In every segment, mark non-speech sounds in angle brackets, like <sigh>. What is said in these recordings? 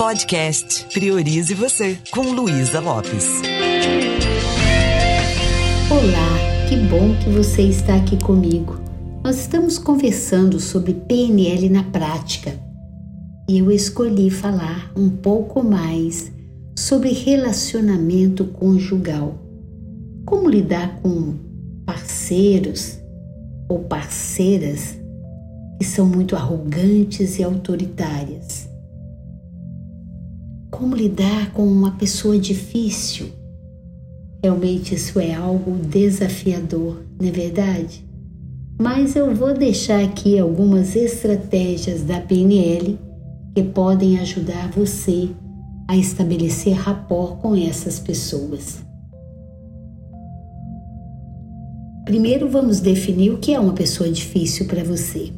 Podcast Priorize Você, com Luísa Lopes. Olá, que bom que você está aqui comigo. Nós estamos conversando sobre PNL na prática e eu escolhi falar um pouco mais sobre relacionamento conjugal. Como lidar com parceiros ou parceiras que são muito arrogantes e autoritárias. Como lidar com uma pessoa difícil? Realmente isso é algo desafiador, não é verdade? Mas eu vou deixar aqui algumas estratégias da PNL que podem ajudar você a estabelecer rapport com essas pessoas. Primeiro vamos definir o que é uma pessoa difícil para você.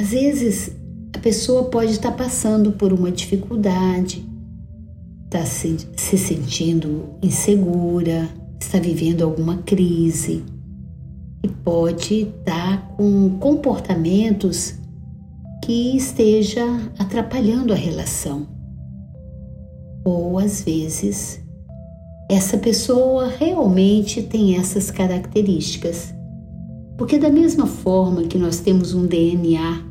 Às vezes, a pessoa pode estar passando por uma dificuldade, está se, se sentindo insegura, está vivendo alguma crise e pode estar com comportamentos que esteja atrapalhando a relação. Ou às vezes, essa pessoa realmente tem essas características porque, da mesma forma que nós temos um DNA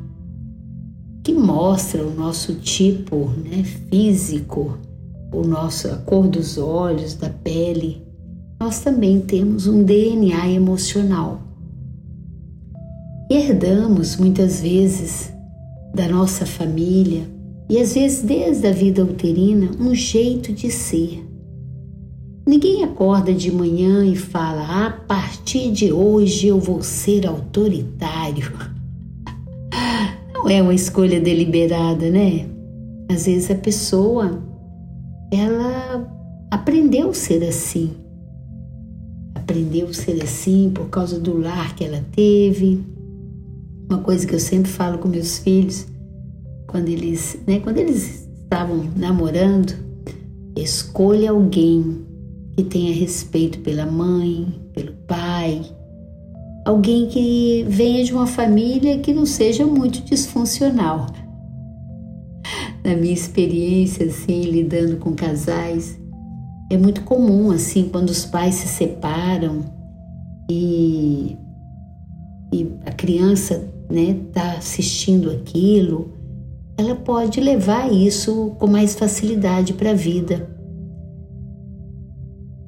que mostra o nosso tipo né, físico, o nosso, a cor dos olhos, da pele, nós também temos um DNA emocional. E herdamos muitas vezes da nossa família e às vezes desde a vida uterina um jeito de ser Ninguém acorda de manhã e fala: a partir de hoje eu vou ser autoritário. É uma escolha deliberada, né? Às vezes a pessoa ela aprendeu a ser assim. Aprendeu a ser assim por causa do lar que ela teve. Uma coisa que eu sempre falo com meus filhos, quando eles, né, quando eles estavam namorando, escolha alguém que tenha respeito pela mãe, pelo pai, alguém que venha de uma família que não seja muito disfuncional. Na minha experiência, assim, lidando com casais, é muito comum, assim, quando os pais se separam e, e a criança, né, tá assistindo aquilo, ela pode levar isso com mais facilidade para a vida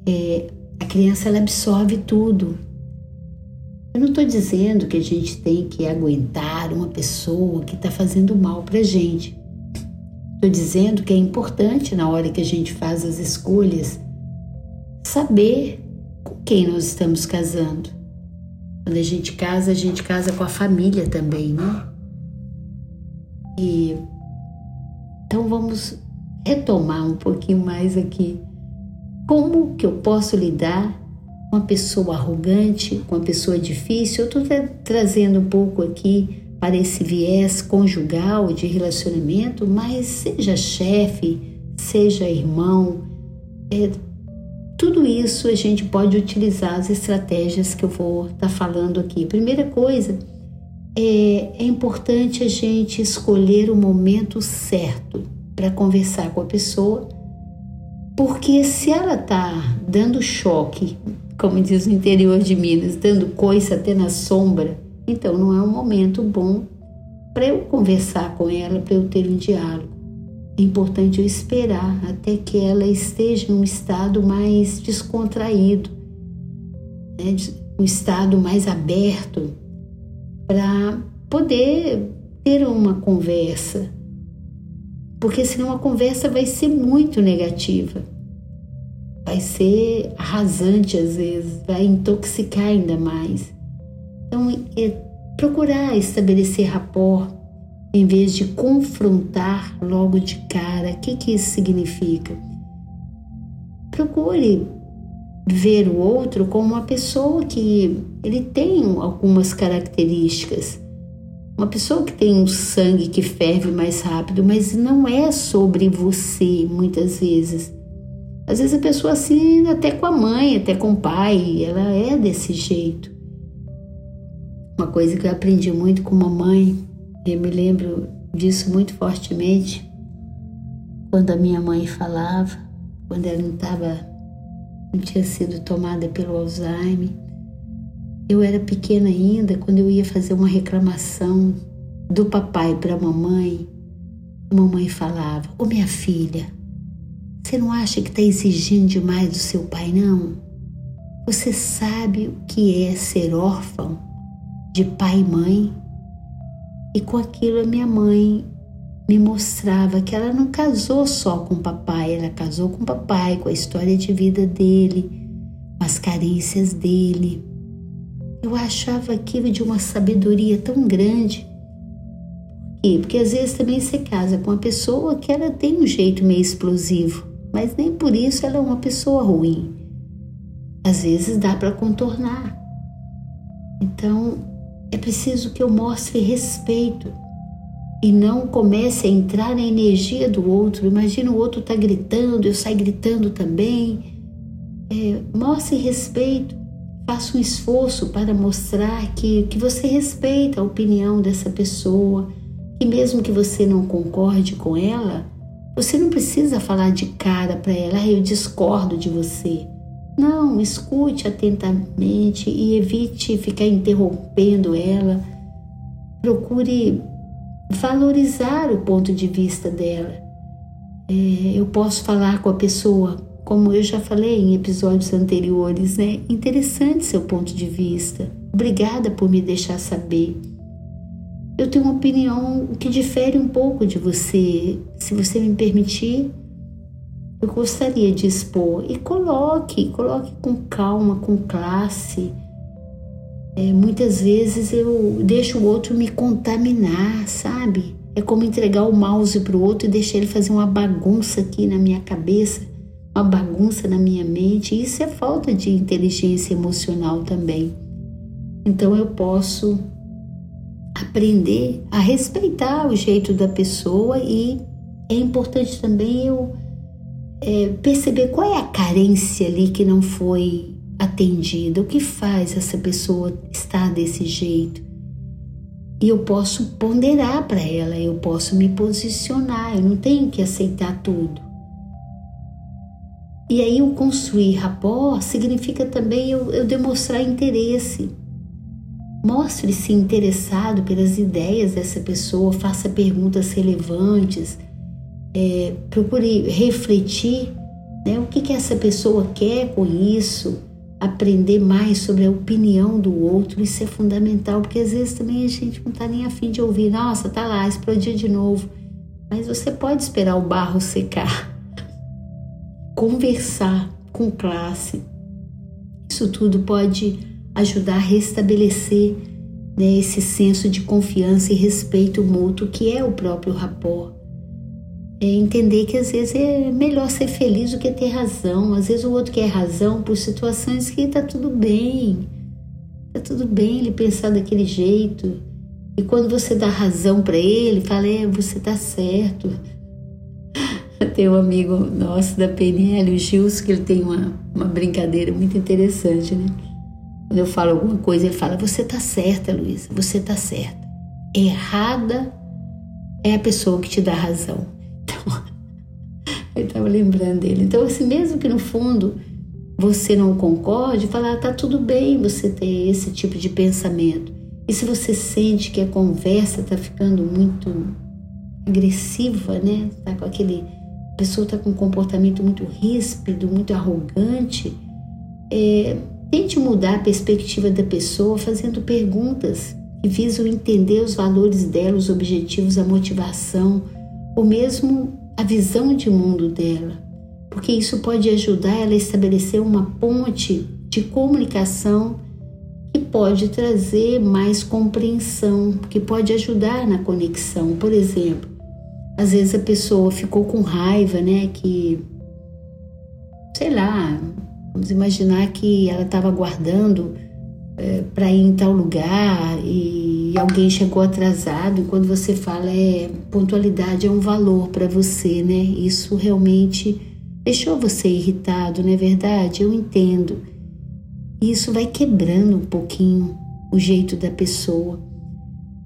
é, a criança ela absorve tudo. Eu não estou dizendo que a gente tem que aguentar uma pessoa que está fazendo mal para gente. Estou dizendo que é importante na hora que a gente faz as escolhas saber com quem nós estamos casando. Quando a gente casa, a gente casa com a família também, né? E então vamos retomar um pouquinho mais aqui como que eu posso lidar uma pessoa arrogante, uma pessoa difícil? Eu estou tra trazendo um pouco aqui para esse viés conjugal de relacionamento, mas seja chefe, seja irmão, é, tudo isso a gente pode utilizar as estratégias que eu vou estar tá falando aqui. Primeira coisa, é, é importante a gente escolher o momento certo para conversar com a pessoa porque se ela está dando choque, como diz o interior de Minas, dando coice até na sombra, então não é um momento bom para eu conversar com ela, para eu ter um diálogo. É importante eu esperar até que ela esteja num estado mais descontraído, né? um estado mais aberto, para poder ter uma conversa porque senão a conversa vai ser muito negativa. Vai ser arrasante às vezes, vai intoxicar ainda mais. Então, é procurar estabelecer rapport em vez de confrontar logo de cara. O que, que isso significa? Procure ver o outro como uma pessoa que ele tem algumas características uma pessoa que tem um sangue que ferve mais rápido, mas não é sobre você muitas vezes. Às vezes a pessoa assim, até com a mãe, até com o pai, ela é desse jeito. Uma coisa que eu aprendi muito com uma mãe, eu me lembro disso muito fortemente quando a minha mãe falava, quando ela não estava, não tinha sido tomada pelo Alzheimer. Eu era pequena ainda, quando eu ia fazer uma reclamação do papai para a mamãe, a mamãe falava: Ô minha filha, você não acha que está exigindo demais do seu pai, não? Você sabe o que é ser órfão de pai e mãe? E com aquilo a minha mãe me mostrava que ela não casou só com o papai, ela casou com o papai, com a história de vida dele, com as carícias dele. Eu achava aquilo de uma sabedoria tão grande. Por quê? Porque às vezes também você casa com uma pessoa que ela tem um jeito meio explosivo, mas nem por isso ela é uma pessoa ruim. Às vezes dá para contornar. Então é preciso que eu mostre respeito e não comece a entrar na energia do outro. Imagina o outro tá gritando, eu saio gritando também. É, mostre respeito, faça um esforço para mostrar que, que você respeita a opinião dessa pessoa, que mesmo que você não concorde com ela, você não precisa falar de cara para ela, ah, eu discordo de você. Não, escute atentamente e evite ficar interrompendo ela. Procure valorizar o ponto de vista dela. É, eu posso falar com a pessoa, como eu já falei em episódios anteriores, né? Interessante seu ponto de vista. Obrigada por me deixar saber. Eu tenho uma opinião que difere um pouco de você. Se você me permitir, eu gostaria de expor. E coloque, coloque com calma, com classe é, muitas vezes eu deixo o outro me contaminar, sabe? É como entregar o mouse para o outro e deixar ele fazer uma bagunça aqui na minha cabeça, uma bagunça na minha mente. Isso é falta de inteligência emocional também. Então eu posso aprender a respeitar o jeito da pessoa e é importante também eu é, perceber qual é a carência ali que não foi atendida? O que faz essa pessoa estar desse jeito? E eu posso ponderar para ela, eu posso me posicionar, eu não tenho que aceitar tudo. E aí o construir rapport significa também eu, eu demonstrar interesse. Mostre-se interessado pelas ideias dessa pessoa, faça perguntas relevantes, é, procure refletir né, o que, que essa pessoa quer com isso, aprender mais sobre a opinião do outro, isso é fundamental, porque às vezes também a gente não está nem afim de ouvir, nossa, tá lá, explodiu de novo. Mas você pode esperar o barro secar, conversar com classe. Isso tudo pode ajudar a restabelecer né, esse senso de confiança e respeito mútuo que é o próprio rapport é entender que às vezes é melhor ser feliz do que ter razão. Às vezes o outro quer razão por situações que tá tudo bem. Tá tudo bem ele pensar daquele jeito. E quando você dá razão para ele, fala, é, você tá certo. <laughs> Tem um amigo nosso da PNL, o Gilson, que ele tem uma, uma brincadeira muito interessante, né? Quando eu falo alguma coisa, ele fala, você tá certa, Luísa, você tá certa. Errada é a pessoa que te dá razão. <laughs> Eu estava lembrando dele. Então, assim, mesmo que no fundo você não concorde, falar, ah, tá tudo bem você ter esse tipo de pensamento. E se você sente que a conversa está ficando muito agressiva, né? Tá com aquele a pessoa está com um comportamento muito ríspido, muito arrogante, é, tente mudar a perspectiva da pessoa fazendo perguntas que visam entender os valores dela, os objetivos, a motivação, ou mesmo a visão de mundo dela, porque isso pode ajudar ela a estabelecer uma ponte de comunicação que pode trazer mais compreensão, que pode ajudar na conexão. Por exemplo, às vezes a pessoa ficou com raiva, né? Que, sei lá, vamos imaginar que ela estava guardando é, para ir em tal lugar e alguém chegou atrasado, e quando você fala é pontualidade é um valor para você, né? Isso realmente deixou você irritado, não é verdade? Eu entendo. Isso vai quebrando um pouquinho o jeito da pessoa.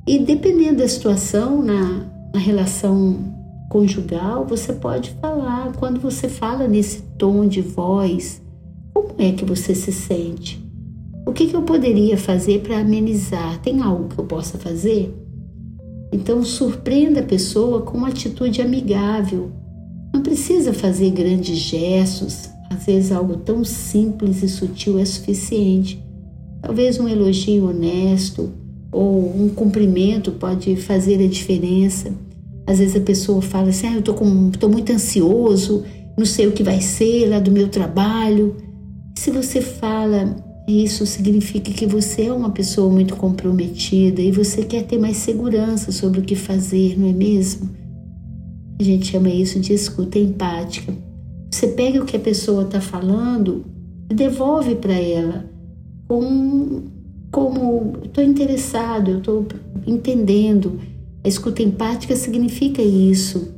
E dependendo da situação, na, na relação conjugal, você pode falar. Quando você fala nesse tom de voz, como é que você se sente? O que, que eu poderia fazer para amenizar? Tem algo que eu possa fazer? Então, surpreenda a pessoa com uma atitude amigável. Não precisa fazer grandes gestos, às vezes algo tão simples e sutil é suficiente. Talvez um elogio honesto ou um cumprimento pode fazer a diferença. Às vezes a pessoa fala assim: ah, eu estou muito ansioso, não sei o que vai ser lá do meu trabalho. Se você fala, isso significa que você é uma pessoa muito comprometida e você quer ter mais segurança sobre o que fazer, não é mesmo? A gente chama isso de escuta empática. Você pega o que a pessoa está falando e devolve para ela com como estou interessado, eu estou entendendo. A escuta empática significa isso.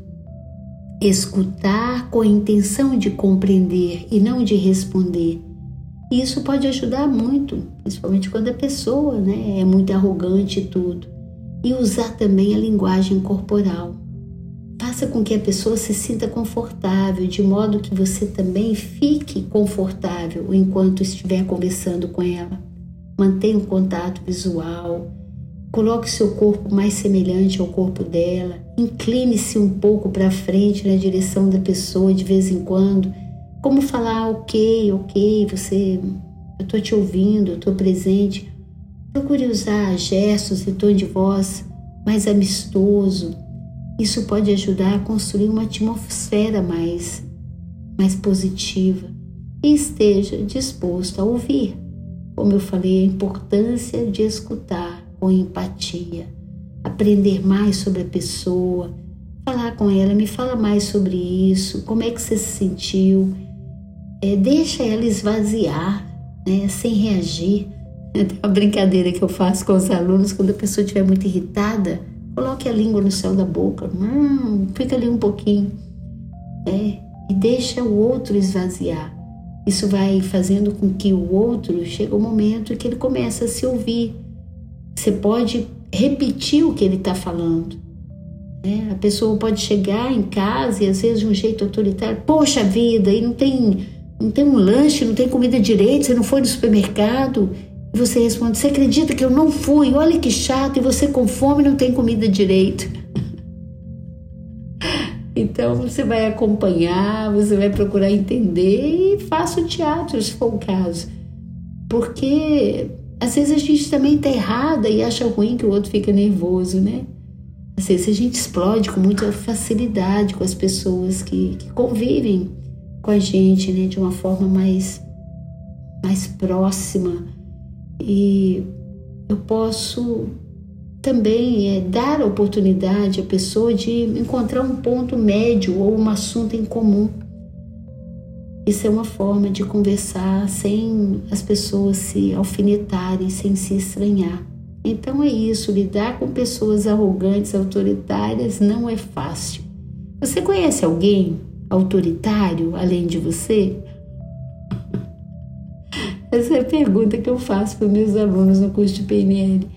Escutar com a intenção de compreender e não de responder. E isso pode ajudar muito, principalmente quando a pessoa né, é muito arrogante e tudo. E usar também a linguagem corporal. Faça com que a pessoa se sinta confortável, de modo que você também fique confortável enquanto estiver conversando com ela. Mantenha um contato visual, coloque seu corpo mais semelhante ao corpo dela, incline-se um pouco para frente na direção da pessoa de vez em quando como falar, ok, ok, você, eu estou te ouvindo, eu estou presente. Procure usar gestos e tom de voz mais amistoso. Isso pode ajudar a construir uma atmosfera mais, mais positiva. E esteja disposto a ouvir. Como eu falei, a importância de escutar com empatia, aprender mais sobre a pessoa, falar com ela, me fala mais sobre isso, como é que você se sentiu é, deixa ela esvaziar, né, sem reagir. Tem uma brincadeira que eu faço com os alunos quando a pessoa estiver muito irritada, coloque a língua no céu da boca, hum, fica ali um pouquinho, né, e deixa o outro esvaziar. Isso vai fazendo com que o outro chegue o um momento que ele começa a se ouvir. Você pode repetir o que ele está falando. Né? A pessoa pode chegar em casa e às vezes de um jeito autoritário, poxa vida, e não tem não tem um lanche, não tem comida direito, você não foi no supermercado. E você responde: Você acredita que eu não fui? Olha que chato, e você com fome não tem comida direito. <laughs> então você vai acompanhar, você vai procurar entender e faça o teatro, se for o caso. Porque às vezes a gente também está errada e acha ruim que o outro fica nervoso, né? Às vezes a gente explode com muita facilidade com as pessoas que, que convivem com a gente, né, de uma forma mais mais próxima e eu posso também é, dar a oportunidade à pessoa de encontrar um ponto médio ou um assunto em comum. Isso é uma forma de conversar sem as pessoas se alfinetarem, sem se estranhar. Então é isso, lidar com pessoas arrogantes, autoritárias não é fácil. Você conhece alguém autoritário além de você? Essa é a pergunta que eu faço para meus alunos no curso de PNL.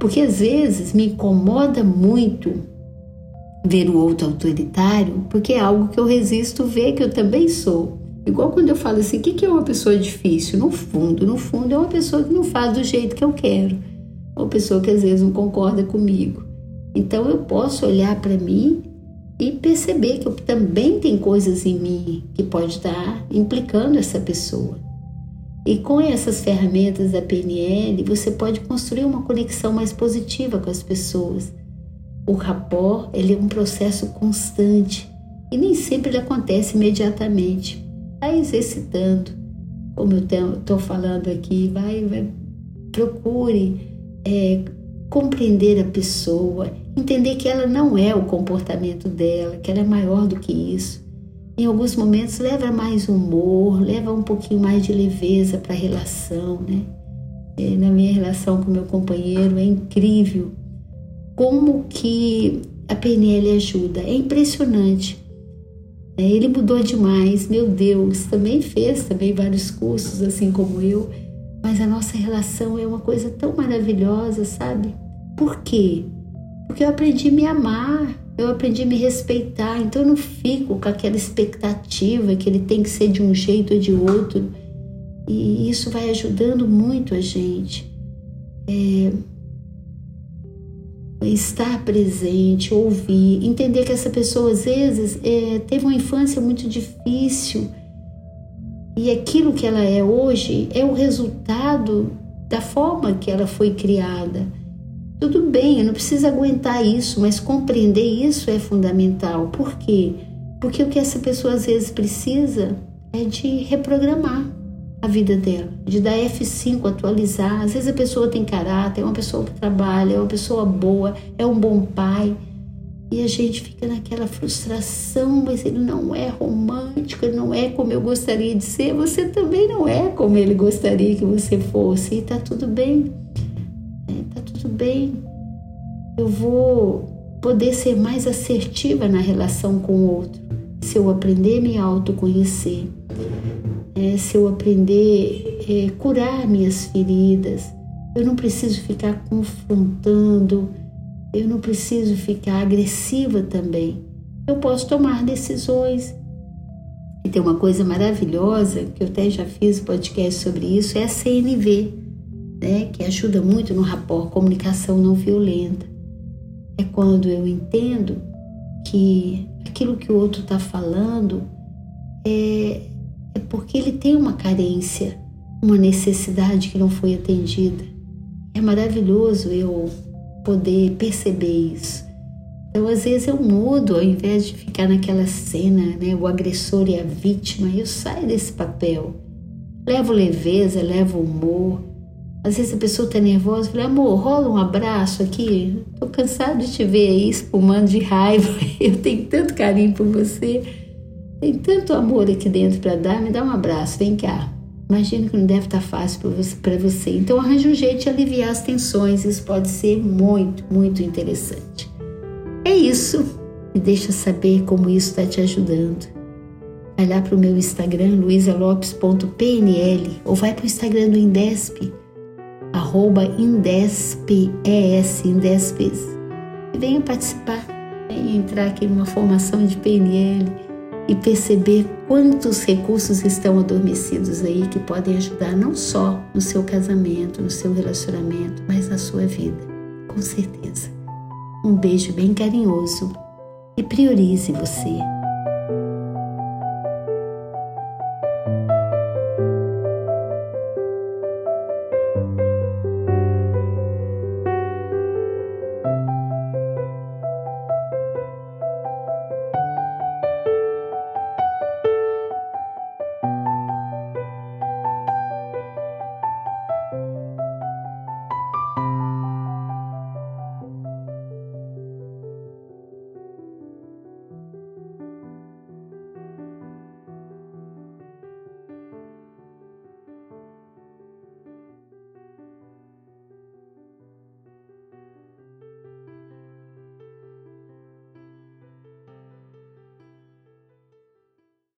Porque às vezes me incomoda muito ver o outro autoritário, porque é algo que eu resisto ver que eu também sou. Igual quando eu falo assim, o que é uma pessoa difícil? No fundo, no fundo é uma pessoa que não faz do jeito que eu quero. Uma pessoa que às vezes não concorda comigo. Então eu posso olhar para mim e perceber que eu também tem coisas em mim que pode estar implicando essa pessoa. E com essas ferramentas da PNL, você pode construir uma conexão mais positiva com as pessoas. O rapport ele é um processo constante e nem sempre ele acontece imediatamente. Vai exercitando, como eu estou falando aqui, vai, vai procure é, compreender a pessoa, entender que ela não é o comportamento dela, que ela é maior do que isso. Em alguns momentos leva mais humor, leva um pouquinho mais de leveza para a relação, né? É, na minha relação com meu companheiro é incrível como que a PNL ajuda, é impressionante. É, ele mudou demais, meu Deus, também fez também vários cursos assim como eu, mas a nossa relação é uma coisa tão maravilhosa, sabe? Por quê? Porque eu aprendi a me amar, Eu aprendi a me respeitar, então eu não fico com aquela expectativa que ele tem que ser de um jeito ou de outro. E isso vai ajudando muito a gente. É, estar presente, ouvir, entender que essa pessoa às vezes é, teve uma infância muito difícil e aquilo que ela é hoje é o resultado da forma que ela foi criada. Tudo bem, eu não preciso aguentar isso, mas compreender isso é fundamental. Por quê? Porque o que essa pessoa às vezes precisa é de reprogramar a vida dela, de dar F5, atualizar. Às vezes a pessoa tem caráter, é uma pessoa que trabalha, é uma pessoa boa, é um bom pai. E a gente fica naquela frustração, mas ele não é romântico, ele não é como eu gostaria de ser, você também não é como ele gostaria que você fosse. E tá tudo bem bem, eu vou poder ser mais assertiva na relação com o outro se eu aprender a me autoconhecer, é, se eu aprender é, curar minhas feridas. Eu não preciso ficar confrontando, eu não preciso ficar agressiva também. Eu posso tomar decisões. E tem uma coisa maravilhosa, que eu até já fiz podcast sobre isso, é a CNV né, que ajuda muito no rapport comunicação não violenta. É quando eu entendo que aquilo que o outro está falando é, é porque ele tem uma carência, uma necessidade que não foi atendida. É maravilhoso eu poder perceber isso. Então, às vezes eu mudo, ao invés de ficar naquela cena, né, o agressor e a vítima, eu saio desse papel. Levo leveza, levo humor, às vezes a pessoa está nervosa, fala, amor, rola um abraço aqui. Tô cansado de te ver aí espumando de raiva. <laughs> Eu tenho tanto carinho por você, tem tanto amor aqui dentro para dar. Me dá um abraço, vem cá. Imagino que não deve estar tá fácil para você. Então arranje um jeito de aliviar as tensões. Isso pode ser muito, muito interessante. É isso. Me deixa saber como isso está te ajudando. Vai lá para o meu Instagram, luisalopes.pnl, ou vai para o Instagram do Indesp arroba Indesp, ES, Indespes. E venha participar, venha entrar aqui numa formação de PNL e perceber quantos recursos estão adormecidos aí que podem ajudar não só no seu casamento, no seu relacionamento, mas na sua vida, com certeza. Um beijo bem carinhoso e priorize você.